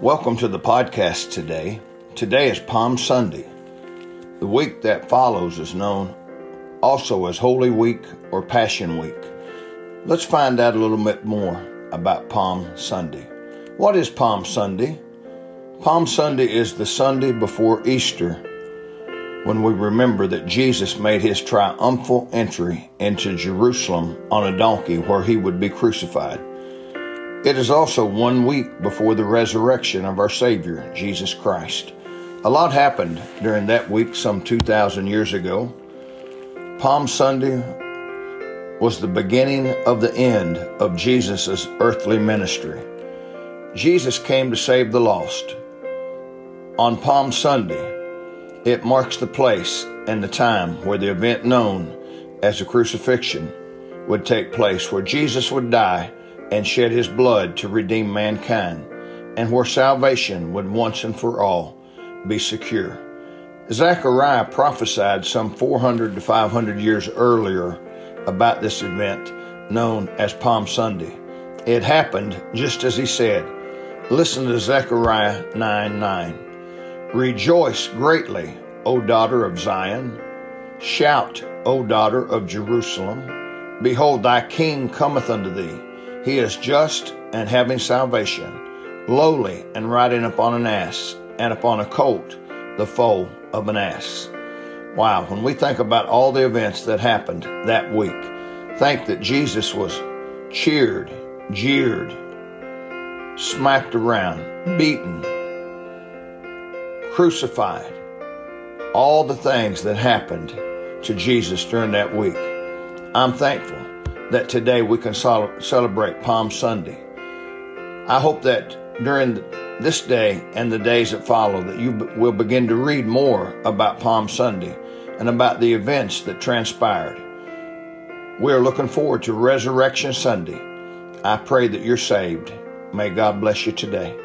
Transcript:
Welcome to the podcast today. Today is Palm Sunday. The week that follows is known also as Holy Week or Passion Week. Let's find out a little bit more about Palm Sunday. What is Palm Sunday? Palm Sunday is the Sunday before Easter when we remember that Jesus made his triumphal entry into Jerusalem on a donkey where he would be crucified. It is also one week before the resurrection of our Savior, Jesus Christ. A lot happened during that week some 2,000 years ago. Palm Sunday was the beginning of the end of Jesus' earthly ministry. Jesus came to save the lost. On Palm Sunday, it marks the place and the time where the event known as the crucifixion would take place, where Jesus would die and shed his blood to redeem mankind, and where salvation would once and for all be secure. Zechariah prophesied some 400 to 500 years earlier about this event known as Palm Sunday. It happened just as he said. Listen to Zechariah 9 9. Rejoice greatly, O daughter of Zion. Shout, O daughter of Jerusalem. Behold, thy king cometh unto thee. He is just and having salvation, lowly and riding upon an ass, and upon a colt, the foal of an ass. Wow, when we think about all the events that happened that week, think that Jesus was cheered, jeered, smacked around, beaten, crucified, all the things that happened to Jesus during that week. I'm thankful that today we can celebrate Palm Sunday. I hope that during this day and the days that follow that you will begin to read more about Palm Sunday and about the events that transpired. We are looking forward to Resurrection Sunday. I pray that you're saved. May God bless you today.